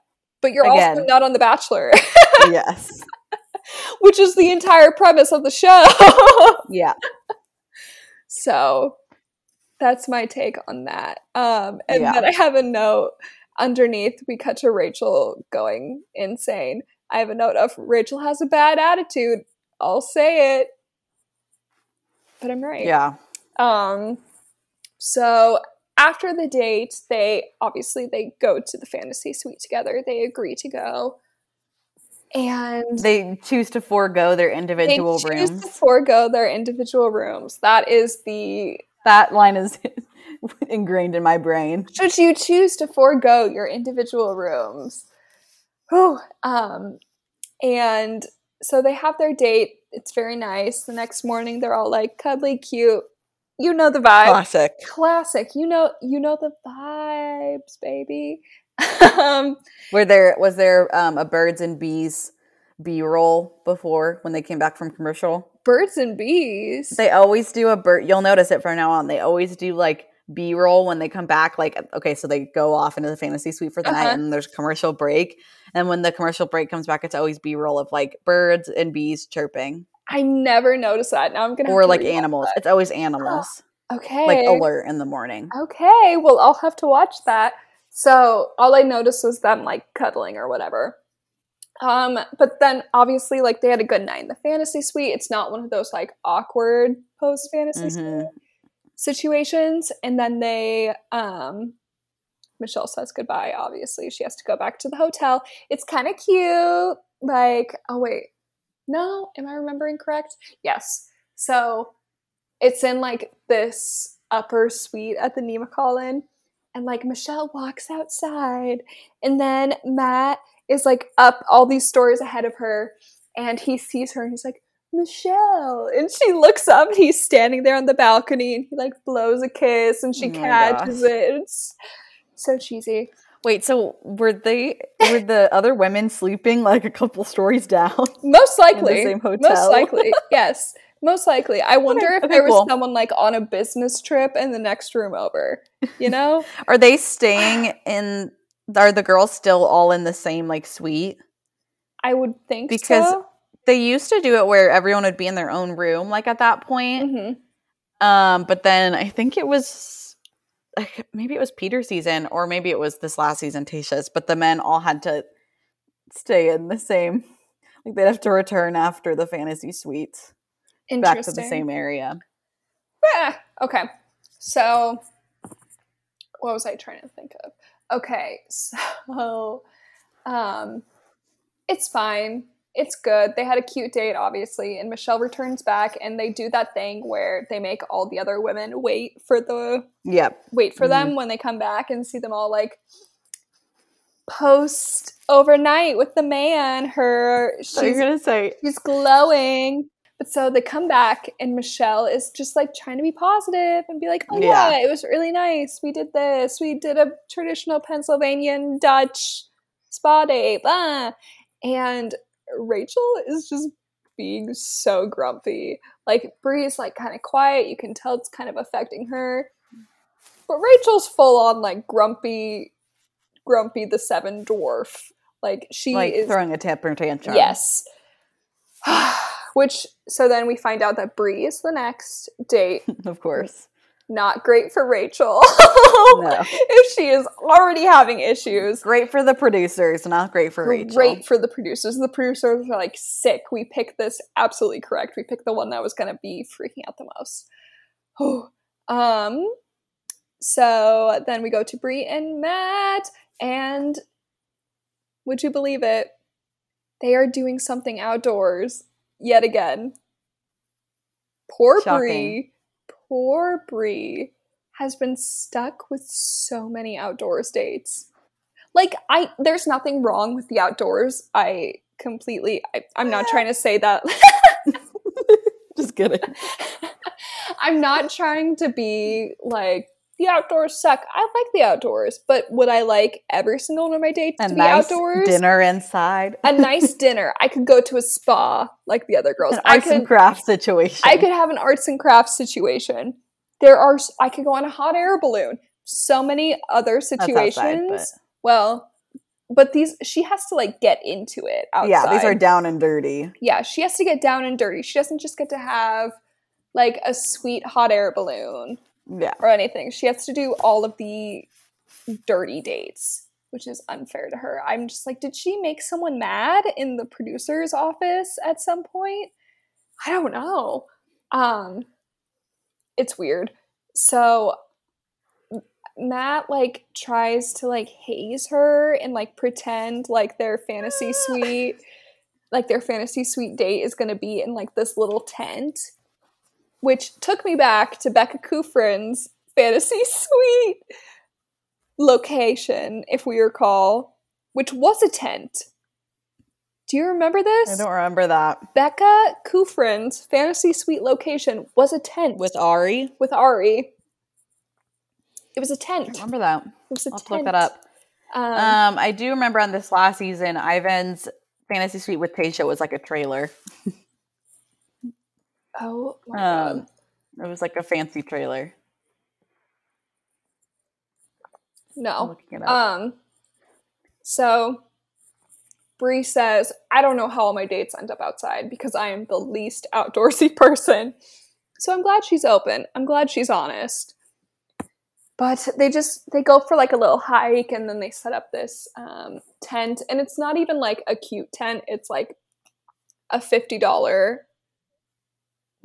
but you're also not on The Bachelor, yes. which is the entire premise of the show. Yeah. so that's my take on that. Um, and Yeah. then I have a note underneath. We cut to Rachel going insane. I have a note of Rachel has a bad attitude. I'll say it, but I'm right. Yeah. Um, so after the date, they obviously they go to the fantasy suite together. They agree to go, and They choose to forego their they individual choose rooms. to forego their individual rooms. That is the that line is ingrained in my brain. should you choose to forego your individual rooms. Whew. Um, and so they have their date. It's very nice. The next morning, they're all like cuddly, cute. You know the vibe. Classic. Classic. You know, you know the vibes, baby. um, Were there was there um, a birds and bees B roll before when they came back from commercial? birds and bees. They always do a bird. You'll notice it from now on. They always do like B roll when they come back. Like okay, so they go off into the fantasy suite for the night, Uh-huh. and there's commercial break. And when the commercial break comes back, it's always B roll of like birds and bees chirping, I never noticed that. Now I'm gonna have or like animals. It's always animals. Okay. like alert in the morning. Okay, well, I'll have to watch that. So all I noticed was them like cuddling or whatever. Um, but then obviously, like they had a good night in the fantasy suite. It's not one of those like awkward post fantasy Mhm. suite. situations and then they um Michelle says goodbye obviously she has to go back to the hotel it's kind of cute like oh wait no am i remembering correct yes so it's in like this upper suite at the Nemacolin and like Michelle walks outside and then Matt is like up all these stories ahead of her and he sees her and he's like Michelle and she looks up and he's standing there on the balcony and he like blows a kiss and she Oh catches gosh. it. It's so cheesy. Wait, so were they were the other women sleeping like a couple stories down? most likely. same hotel? most likely. Yes most likely i wonder if okay, there was someone like on a business trip in the next room over you know Are they staying in are the girls still all in the same like suite? i would think Because so. They used to do it where everyone would be in their own room like at that point. Mhm. Um but then I think it was like, maybe it was Peter season or maybe it was this last season Tayshia's, but the men all had to stay in the same like they'd have to return after the fantasy suites back to the same area. Ah, okay. So, what was I trying to think of? Okay, so, um, it's fine. It's good. They had a cute date, obviously, and Michelle returns back, and they do that thing where they make all the other women wait for the Yep. wait for them when they come back and see them all like post overnight with the man. Her So you're she's gonna say she's glowing. But so they come back and Michelle is just like trying to be positive and be like, "Oh yeah, Yeah. it was really nice. We did this. We did a traditional Pennsylvanian Dutch spa day." Blah. And Rachel is just being so grumpy. Like Bri's like kind of quiet. You can tell it's kind of affecting her. But Rachel's full on like grumpy, grumpy the seven dwarf. Like she like is throwing a temper tantrum. Yes. Which so then we find out that Bri is the next date. of course. Not great for Rachel. No. if she is already having issues. Great for the producers, not great for Rachel. Great for the producers. The producers are like sick. We picked this absolutely correct. We picked the one that was gonna be freaking out the most. um so then we go to Bri and Matt, and would you believe it? They are doing something outdoors yet again. Poor Shocking. Bri, poor Bri has been stuck with so many outdoors dates. Like I, there's nothing wrong with the outdoors. I completely. I, I'm not trying to say that. Just kidding. I'm not trying to be like the outdoors suck. I like the outdoors, but would I like every single one of my dates A to nice be outdoors? dinner inside. A nice dinner. I could go to a spa like the other girls. An I arts and could crafts situation. I could have an arts and crafts situation. There are I could go on a hot air balloon. So many other That's outside, situations. well, but these she has to like get into it outside. yeah, these are down and dirty. yeah, she has to get down and dirty. She doesn't just get to have like a sweet hot air balloon Yeah. or anything. She has to do all of the dirty dates, which is unfair to her. I'm just like, did she make someone mad in the producer's office at some point? I don't know. Um it's weird. So Matt like tries to like haze her and like pretend like their fantasy suite like their fantasy suite date is going to be in like this little tent which took me back to Becca Kufrin's fantasy suite location, if we recall, which was a tent. Do you remember this? I don't remember that. Becca Kufrin's fantasy suite location was a tent With Arie? with Arie. It was a tent. don't remember that. It was a I'll have tent. look that up. Um, Um, I do remember on this last season, Ivan's fantasy suite with Tayshia was like a trailer. oh my god. Um, it was like a fancy trailer. No. looking it up. Um. So, Bri says, "I don't know how all my dates end up outside because I am the least outdoorsy person." So I'm glad she's open. I'm glad she's honest. But they just they go for like a little hike and then they set up this um, tent and it's not even like a cute tent. It's like a fifty dollar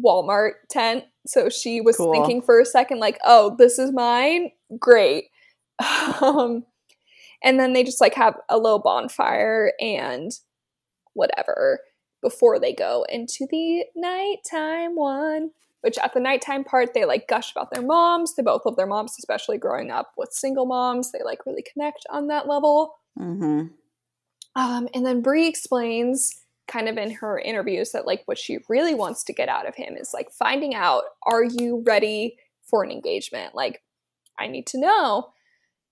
Walmart tent. So she was Cool. thinking for a second, like, oh, this is mine. Great. Um, and then they just like have a little bonfire and whatever before they go into the nighttime one. Which at the nighttime part, they like gush about their moms. They both love their moms, especially growing up with single moms. They like really connect on that level. Mm-hmm. Um, and then Bri explains, kind of in her interviews, that like what she really wants to get out of him is like finding out, are you ready for an engagement? Like, I need to know.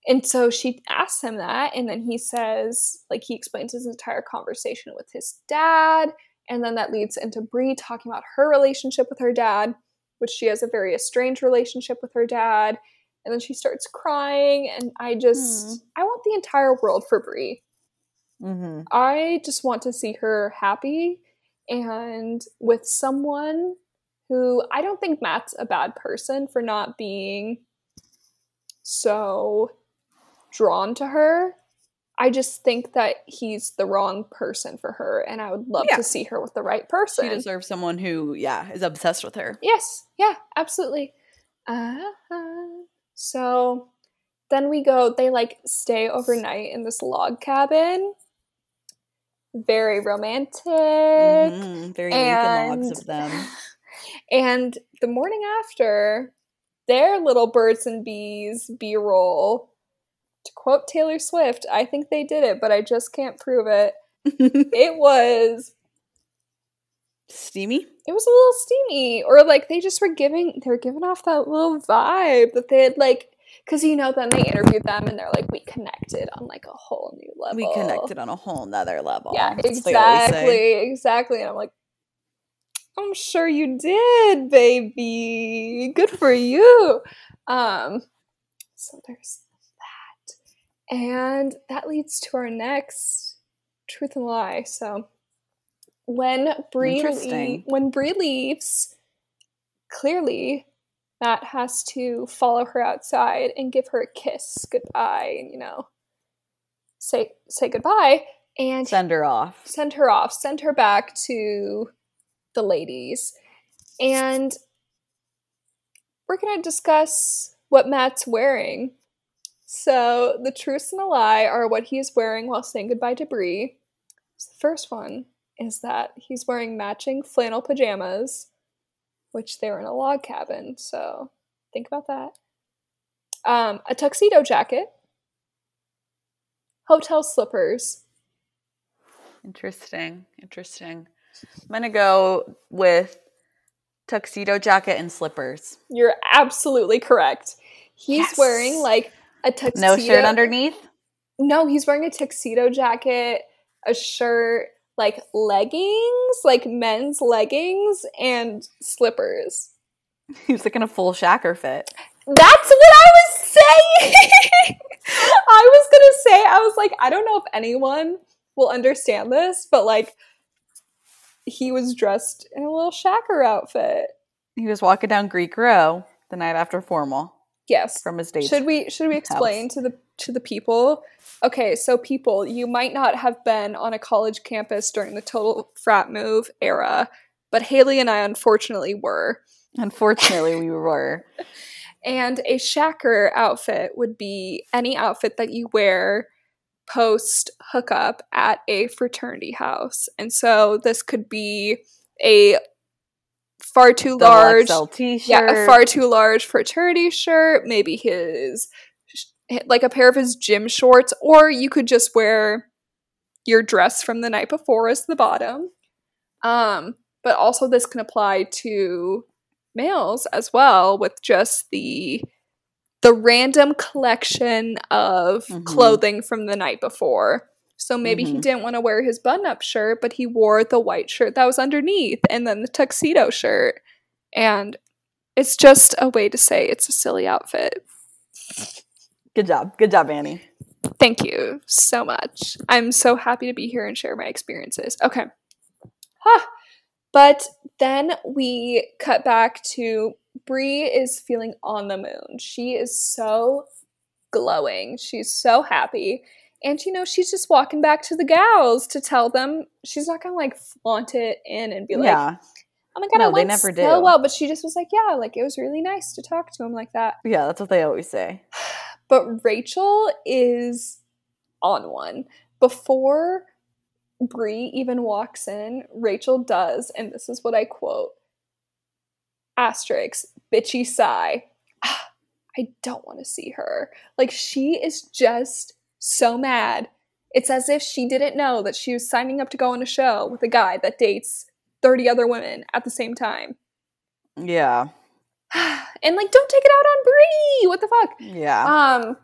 And so she asks him that, and then he says, like, he explains his entire conversation with his dad, and then that leads into Bri talking about her relationship with her dad, which she has a very estranged relationship with her dad. And then she starts crying, and I just, hmm. I want the entire world for Bri. Mm-hmm. I just want to see her happy and with someone who I don't think Matt's a bad person for not being so drawn to her. I just think that he's the wrong person for her, and I would love Yeah. to see her with the right person. She deserves someone who, yeah, is obsessed with her. Yes, yeah, absolutely. Uh, so then we go, they like stay overnight in this log cabin. Very romantic. Mhm. Very logs and- of them. And the morning after, their little birds and bees B roll. To quote Taylor Swift, I think they did it, but I just can't prove it. It was Steamy. it was a little steamy or like they just were giving they were giving off that little vibe that they had like because you know then they interviewed them and they're like we connected on like a whole new level. We connected on a whole nother level. yeah That's what they always say. exactly exactly and i'm like i'm sure you did baby. Good for you. Um so there's that. And that leads to our next truth and lie. So when Bri le- when Bri leaves, clearly Matt has to follow her outside and give her a kiss goodbye, and you know, say say goodbye and Send her off. send her off, send her back to the ladies. And we're going to discuss what Matt's wearing. So, the truth and the lie are what he is wearing while saying goodbye to Bri. So the first one is that he's wearing matching flannel pajamas, which they were in a log cabin. So, think about that. Um, a tuxedo jacket, hotel slippers, Interesting. Interesting. I'm gonna go with tuxedo jacket and slippers. You're absolutely correct. He's Yes. wearing like a tuxedo. No shirt underneath. No, he's wearing a tuxedo jacket, a shirt, like leggings, like men's leggings, and slippers. He He's looking a full shacker fit. That's what I was saying. I was gonna say, I was like, I don't know if anyone will understand this, but like, he was dressed in a little shacker outfit. He was walking down Greek Row the night after formal Yes. from his date. Should we should we house. explain to the to the people? Okay, so people, you might not have been on a college campus during the total frat move era, but Haley and I unfortunately were. Unfortunately, we were. And a shacker outfit would be any outfit that you wear post hookup at a fraternity house. And so this could be a far too large t-shirt. yeah, a far too large fraternity shirt, maybe his like a pair of his gym shorts, or you could just wear your dress from the night before as the bottom. Um, but also this can apply to males as well with just the the random collection of Mhm. clothing from the night before. So maybe he Mhm. didn't want to wear his button-up shirt, but he wore the white shirt that was underneath and then the tuxedo shirt. And it's just a way to say it's a silly outfit. Good job. Good job, Annie. Thank you so much. I'm so happy to be here and share my experiences. Okay. Huh. But then we cut back to Bri is feeling on the moon. She is so glowing. She's so happy. And you know, she's just walking back to the gals to tell them she's not gonna like flaunt it in and be like, yeah. Oh my god, No, it they never so do. well. But she just was like, yeah, like it was really nice to talk to him like that. Yeah, that's what they always say. But Rachel is on one. Before Bri even walks in, Rachel does, and this is what I quote asterisk, bitchy sigh. "Ah, I don't want to see her. Like, she is just so mad. It's as if she didn't know that she was signing up to go on a show with a guy that dates 30 other women at the same time. Yeah. and, like, don't take it out on Bri! What the fuck? Yeah. Um,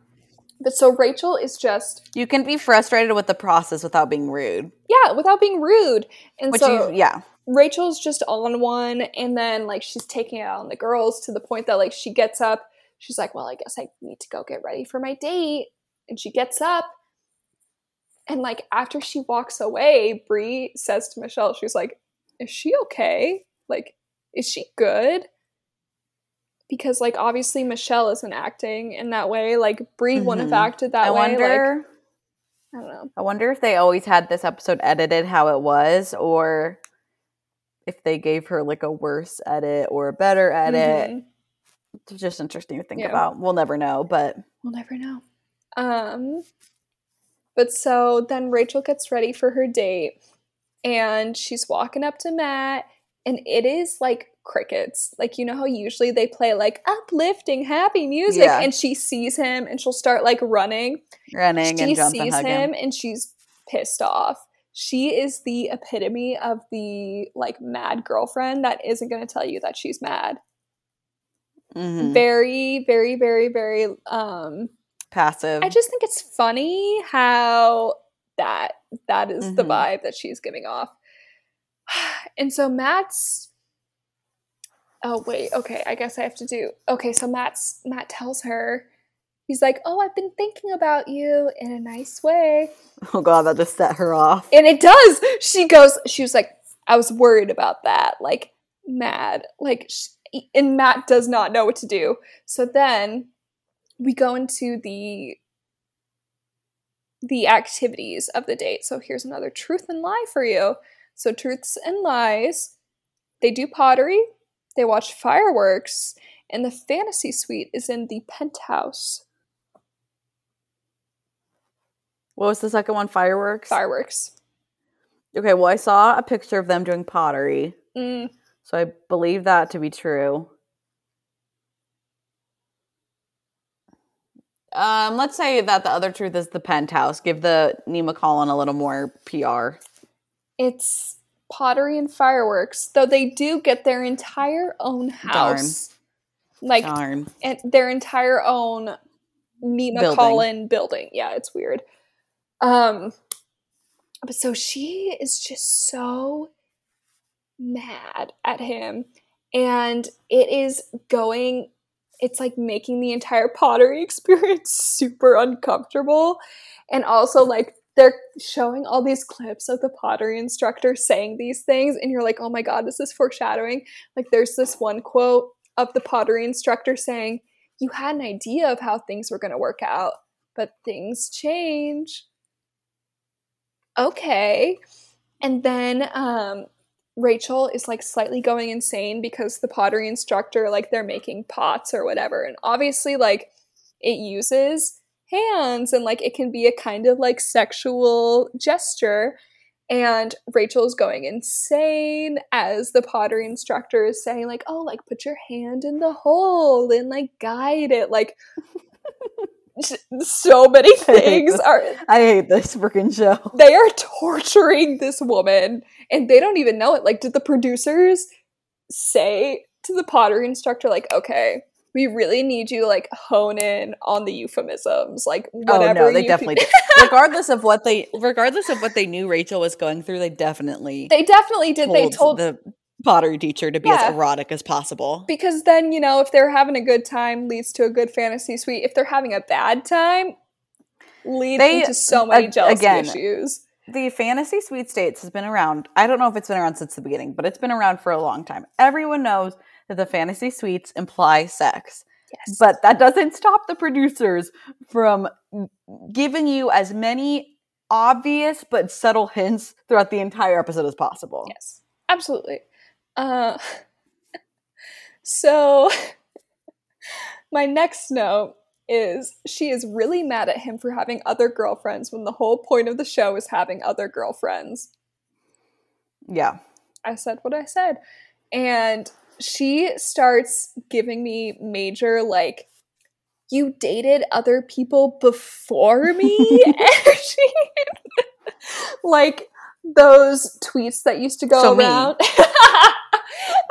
but so Rachel is just you can be frustrated with the process without being rude. yeah, without being rude. And Which so you, yeah. Rachel's just on one, and then like she's taking it out on the girls to the point that like she gets up. She's like, "Well, I guess I need to go get ready for my date," and she gets up. And like after she walks away, Bri says to Michelle, "She's like, is she okay? Like, is she good?" Because like obviously Michelle isn't acting in that way. Like Bri wouldn't have Mhm. acted that I way. wonder Like I don't know. I wonder if they always had this episode edited how it was or if they gave her like a worse edit or a better edit. Mhm. It's just interesting to think Yeah. about. We'll never know, but We'll never know. Um, but so then Rachel gets ready for her date and she's walking up to Matt, and it is like crickets. Like, you know how usually they play like uplifting, happy music, Yeah. and she sees him and she'll start like running. running she and jumping, sees hugging. him and she's pissed off. She is the epitome of the like mad girlfriend that isn't going to tell you that she's mad. Mhm. Very, very, very, very um Passive. I just think it's funny how that that is the Mhm. vibe that she's giving off. And so Matt's Oh wait, okay, I guess I have to do. Okay, so Matt's Matt tells her he's like, "Oh, I've been thinking about you in a nice way." oh god, that just set her off. And it does. She goes she was like, "I was worried about that." Like mad. Like sh and Matt does not know what to do. So then we go into the the activities of the date. So here's another truth and lie for you. So truths and lies. They do pottery, they watch fireworks, and the fantasy suite is in the penthouse. What was the second one? Fireworks? Fireworks. okay, well I saw a picture of them doing pottery. Mm, So I believe that to be true. Um, let's say that the other truth is the penthouse. Give the Nemacolin a little more PR. it's pottery and fireworks, though they do get their entire own house. Like Darn. and their entire own Building. Collin building. Yeah, it's weird. Um but so she is just so mad at him and it is going it's like making the entire pottery experience super uncomfortable and also like they're showing all these clips of the pottery instructor saying these things and you're like oh my god this is foreshadowing. Like there's this one quote of the pottery instructor saying you had an idea of how things were going to work out but things change. Okay. And then um Rachel is like slightly going insane because the pottery instructor like they're making pots or whatever and obviously like it uses hands and like it can be a kind of like sexual gesture. And Rachel's going insane as the pottery instructor is saying like oh like put your hand in the hole and like guide it. Like so many things are I hate this freaking show. they are torturing this woman and they don't even know it. Like did the producers say to the pottery instructor like okay we really need you to like hone in on the euphemisms like whatever oh no, they definitely did. regardless of what they regardless of what they knew Rachel was going through, they definitely they definitely did they told the pottery teacher to be Yeah. as erotic as possible. because then you know if they're having a good time leads to a good fantasy suite if they're having a bad time leads They- into so many jealousy again, issues The fantasy suite states has been around. I don't know if it's been around since the beginning, but it's been around for a long time. Everyone knows that the fantasy suites imply sex. yes But that doesn't stop the producers from giving you as many obvious but subtle hints throughout the entire episode as possible. yes absolutely Uh, so, my next note is she is really mad at him for having other girlfriends when the whole point of the show is having other girlfriends. Yeah. I said what I said. And she starts giving me major, like, you dated other people before me? energy. like those tweets that used to go So around.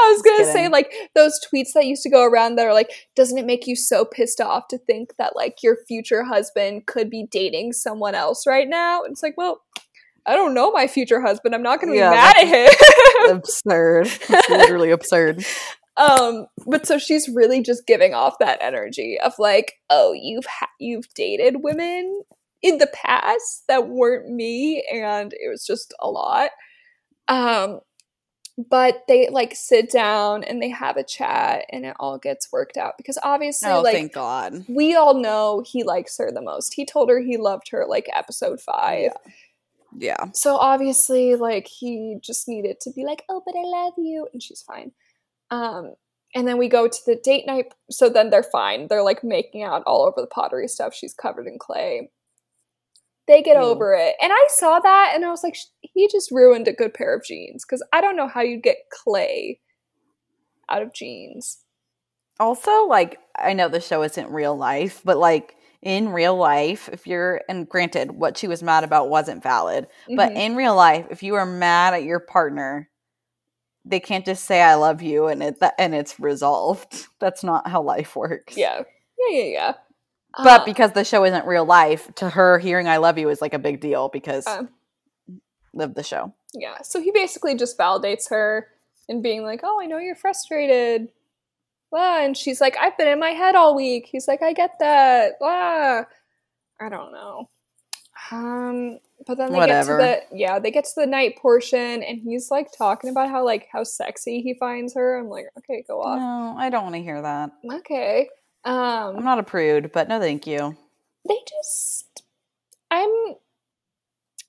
I was gonna say like those tweets that used to go around that are like, doesn't it make you so pissed off to think that like your future husband could be dating someone else right now? And it's like, well, I don't know my future husband. I'm not gonna be Yeah, mad at him. absurd. It's literally absurd. um, but so she's really just giving off that energy of like, oh, you've ha- you've dated women in the past that weren't me, and it was just a lot. Um, but they like sit down and they have a chat, and it all gets worked out because obviously, Oh, like thank God. we all know he likes her the most. He told her he loved her like episode five. Yeah. So obviously, like he just needed to be like, "Oh, but I love you," and she's fine. Um, and then we go to the date night. So then they're fine. They're like making out all over the pottery stuff. She's covered in clay. They get Ew. over it, and I saw that, and I was like, he just ruined a good pair of jeans because I don't know how you'd get clay out of jeans. Also, like, I know the show isn't real life, but like in real life, if you're, and granted, what she was mad about wasn't valid, but Mhm. in real life, if you are mad at your partner, they can't just say "I love you" and it and it's resolved. That's not how life works. yeah, yeah, yeah, yeah. But Uh, because the show isn't real life, to her hearing "I love you" is like a big deal because um, of the show. Yeah, so he basically just validates her and being like, "Oh, I know you're frustrated." Blah, and she's like, "I've been in my head all week." He's like, "I get that." Blah. I don't know. Um, but then they Whatever. get to the yeah, they get to the night portion, and he's like talking about how like how sexy he finds her. I'm like, okay, go off. No, I don't want to hear that. Okay. Um, I'm not a prude, but no, thank you. they just i'm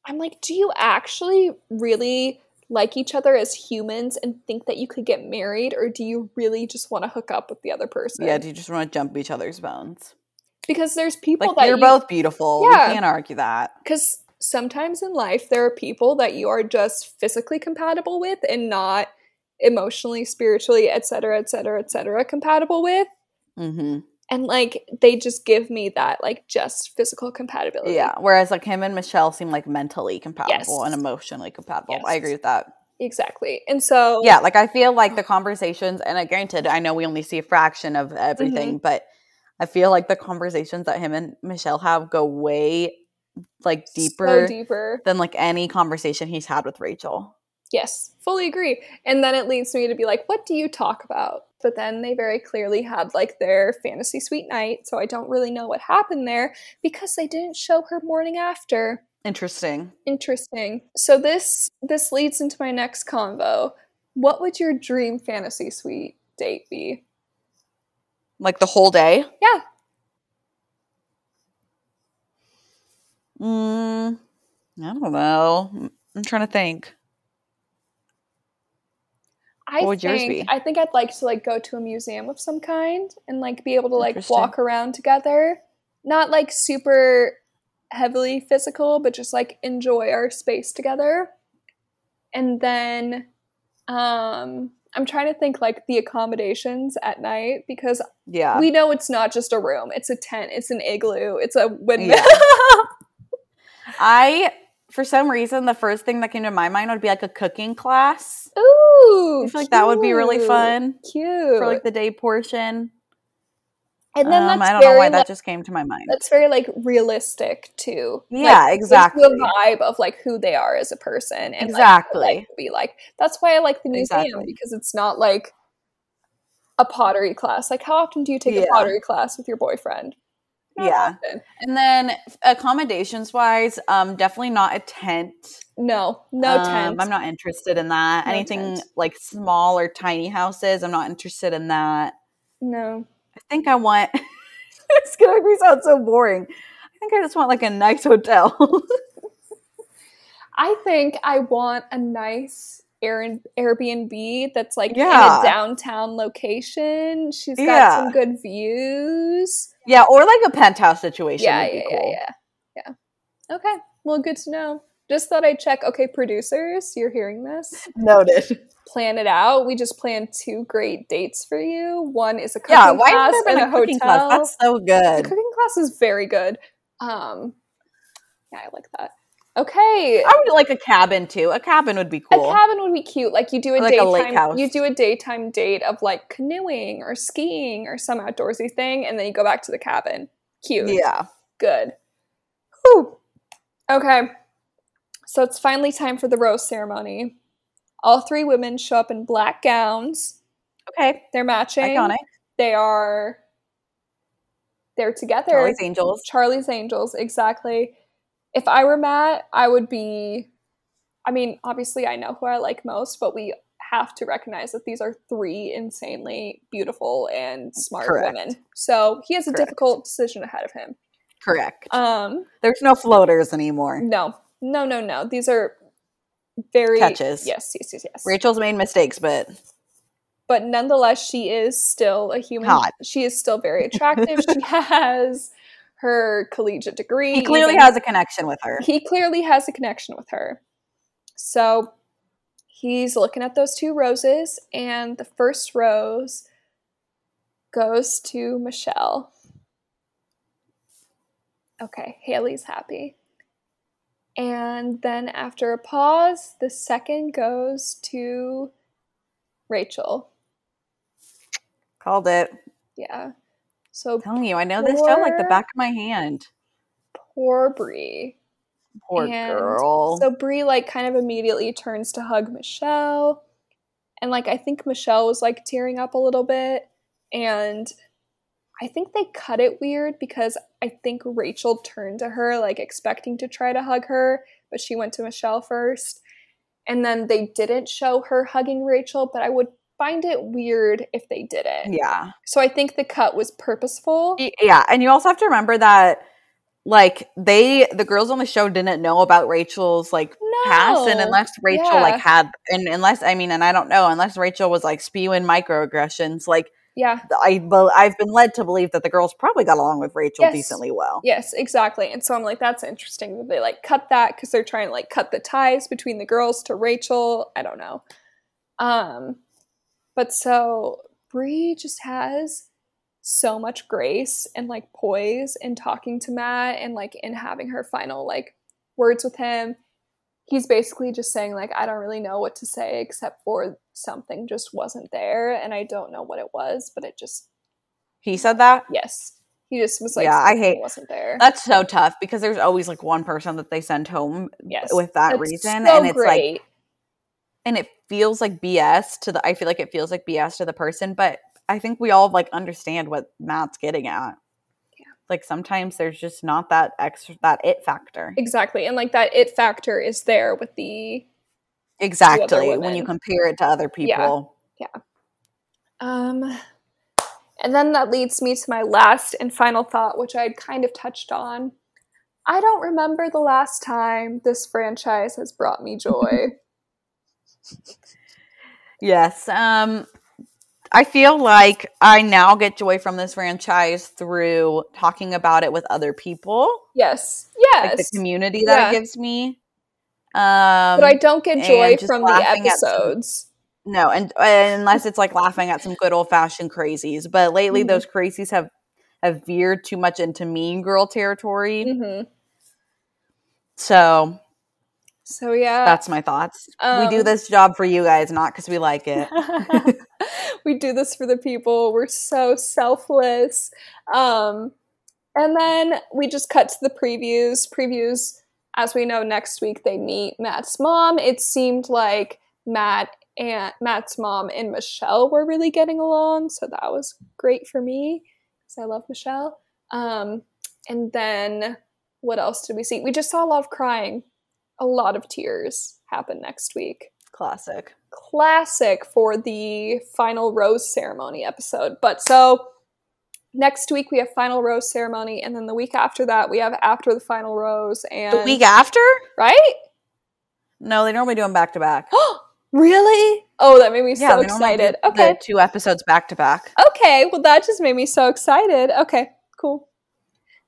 i'm like do you actually really like each other as humans and think that you could get married or do you really just want to hook up with the other person Yeah, do you just want to jump each other's bones? because there's people Like that you're you, both beautiful. Yeah. We can't argue that. because sometimes in life there are people that you are just physically compatible with and not emotionally spiritually etc etc etc compatible with hmm and like they just give me that like just physical compatibility Yeah. Whereas like him and Michelle seem like mentally compatible and emotionally compatible. Yes. I agree with that. exactly and so Yeah, like I feel like the conversations, and uh, granted, I know we only see a fraction of everything, but I feel like the conversations that him and Michelle have go way like deeper so deeper than like any conversation he's had with Rachel. Yes, fully agree. And then it leads me to be like, what do you talk about? But then they very clearly had like their fantasy suite night, so I don't really know what happened there because they didn't show her morning after. Interesting. Interesting. So this this leads into my next convo. What would your dream fantasy suite date be? Like the whole day. Yeah. Mm, I don't know. I'm trying to think. I What would yours think be? I think I'd like to like go to a museum of some kind and like be able to like walk around together. Not like super heavily physical, but just like enjoy our space together. And then um I'm trying to think like the accommodations at night because Yeah. we know it's not just a room. It's a tent, it's an igloo, it's a windmill. I, for some reason, the first thing that came to my mind would be like a cooking class. Ooh. I feel like that would be really fun Cute. for like the day portion. and then Um, that's I don't know very why like, that just came to my mind. that's very like realistic too. Yeah, like, exactly. The vibe of like who they are as a person, and Exactly. would be like that's why I like the museum Exactly. because it's not like a pottery class. Like, how often do you take Yeah. a pottery class with your boyfriend? Not Yeah. often. And then accommodations wise, um, definitely not a tent. No, no Um, tent. I'm not interested in that. No Anything tent. like small or tiny houses, I'm not interested in that. No. I think I want. it's gonna make me sound so boring. I think I just want like a nice hotel. I think I want a nice Air- Airbnb that's like in Yeah. a downtown location. She's got Yeah. some good views. Yeah, or like a penthouse situation Yeah, would be yeah, cool. yeah, yeah, yeah. Okay, well, good to know. Just thought I'd check. Okay, producers, you're hearing this. Noted. Plan it out. We just planned two great dates for you. One is a cooking Yeah, why class in been a a hotel. class? That's so good. the cooking class is very good. Um, yeah, I like that. Okay, I would like a cabin too. A cabin would be cool. a cabin would be cute. Like you do a like a lake daytime, house. you do a daytime date of like canoeing or skiing or some outdoorsy thing, and then you go back to the cabin. Cute. yeah. Good. Whew. Okay. So it's finally time for the rose ceremony. All three women show up in black gowns. Okay. They're matching. Iconic. They are they're together. Charlie's Angels. Charlie's Angels, exactly. If I were Matt, I would be I mean, obviously I know who I like most, but we have to recognize that these are three insanely beautiful and smart Correct. women. So he has a Correct. difficult decision ahead of him. Correct. Um There's no floaters anymore. no, no, no, no. These are very Catches. Yes, yes, yes, yes. Rachel's made mistakes, but but nonetheless, she is still a human. Hot. She is still very attractive. she has her collegiate degree. he clearly has a connection with her. He clearly has a connection with her. So he's looking at those two roses, and the first rose goes to Michelle. Okay, Haley's happy. And then after a pause, the second goes to Rachel. Called it. Yeah. So I'm telling you, I know this show like the back of my hand. poor Bri. Poor And girl. So Bri like kind of immediately turns to hug Michelle. And like I think Michelle was like tearing up a little bit and I think they cut it weird because I think Rachel turned to her like expecting to try to hug her, but she went to Michelle first. And then they didn't show her hugging Rachel, but I would find it weird if they did it. yeah. So I think the cut was purposeful. Yeah, and you also have to remember that like they the girls on the show didn't know about Rachel's like past and unless Rachel Yeah. like had and unless I mean and I don't know unless Rachel was like spewing microaggressions like Yeah. I bel I've been led to believe that the girls probably got along with Rachel Yes. decently well. Yes, exactly. And so I'm like, that's interesting that they like cut that because they're trying to like cut the ties between the girls to Rachel. I don't know. Um, but so Bri just has so much grace and like poise in talking to Matt and like in having her final like words with him. He's basically just saying like I don't really know what to say except for something just wasn't there and I don't know what it was, but it just He said that? yes. He just was like Yeah, I hate- wasn't there. That's so tough because there's always like one person that they send home yes. with that That's reason so and it's like great. And it feels like BS to the I feel like it feels like BS to the person, but I think we all like understand what Matt's getting at. Yeah. Like sometimes there's just not that extra that it factor. Exactly. And like that it factor is there with the Exactly. When you compare it to other people. Yeah. people. um and then that leads me to my last and final thought which I'd kind of touched on. I don't remember the last time this franchise has brought me joy. Yes. Um I feel like I now get joy from this franchise through talking about it with other people. yes. Like the community that Yeah. it gives me. Um but I don't get joy from the at some- episodes. No, and unless it's like laughing at some good old fashioned crazies. But lately, Mhm. those crazies have have veered too much into mean girl territory. hmm So So yeah. that's my thoughts. we do Um, this job for you guys, not because we like it. we do this for the people. We're so selfless. Um, and then we just cut to the previews. Previews, as we know, next week they meet Matt's mom. It seemed like Matt and Matt's mom and Michelle were really getting along, so that was great for me because I love Michelle. Um, and then what else did we see? We just saw a lot of crying, a lot of tears happen next week Classic. classic for the final rose ceremony episode. But so next week we have final rose ceremony, and then the week after that we have after the final rose. And The week after? right? No, they normally do them back to back. Oh really? Oh, that made me so we normally excited. Okay. two episodes back to back. Okay. Well, that just made me so excited. Okay. Cool.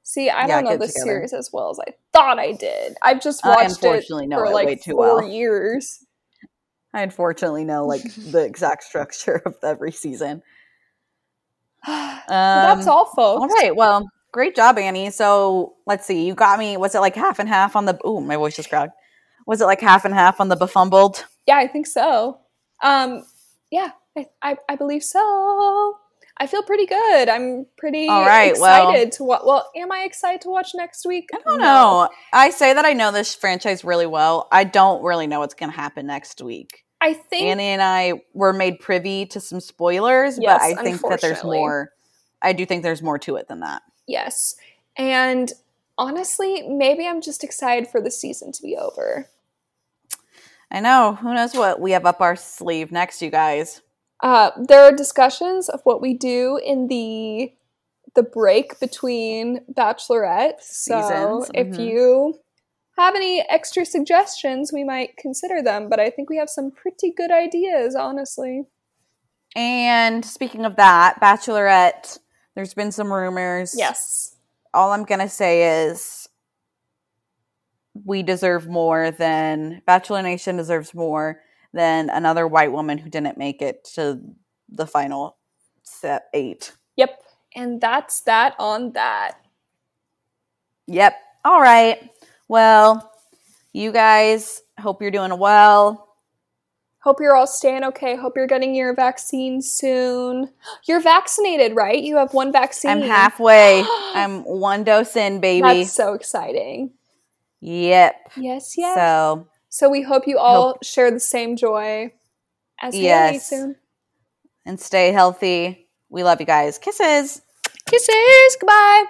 See, I Yeah, don't know the series as well as I thought I did. I've just watched it for it like four well. years. I unfortunately know like the exact structure of every season. Um, That's all, folks. All right. Well, great job, Annie. So let's see. You got me. Was it like half and half on the? Ooh, my voice just cracked. Was it like half and half on the befumbled? Yeah, I think so. Um, yeah, I, I, I believe so. I feel pretty good. I'm pretty All right, well- excited to watch. Well, am I excited to watch next week? I don't know. I say that I know this franchise really well. I don't really know what's going to happen next week. I think Annie and I were made privy to some spoilers, Yes, but I think that there's more. I do think there's more to it than that. yes. And honestly, maybe I'm just excited for the season to be over. I know. Who knows what we have up our sleeve next, you guys? Uh, there are discussions of what we do in the the break between Bachelorette. So Seasons, if mhm. you have any extra suggestions, we might consider them. But I think we have some pretty good ideas, honestly. And speaking of that, Bachelorette, there's been some rumors. Yes. All I'm going to say is we deserve more than Bachelor Nation deserves more than another white woman who didn't make it to the final set eight. Yep. And that's that on that. Yep. All right. Well, you guys hope you're doing well. Hope you're all staying okay. Hope you're getting your vaccine soon. You're vaccinated, right? You have one vaccine. I'm halfway. I'm one dose in, baby. That's so exciting. Yep. Yes, yes. So, So, we hope you all share the same joy as Yes. soon. and stay healthy. We love you guys. Kisses. Kisses. Goodbye.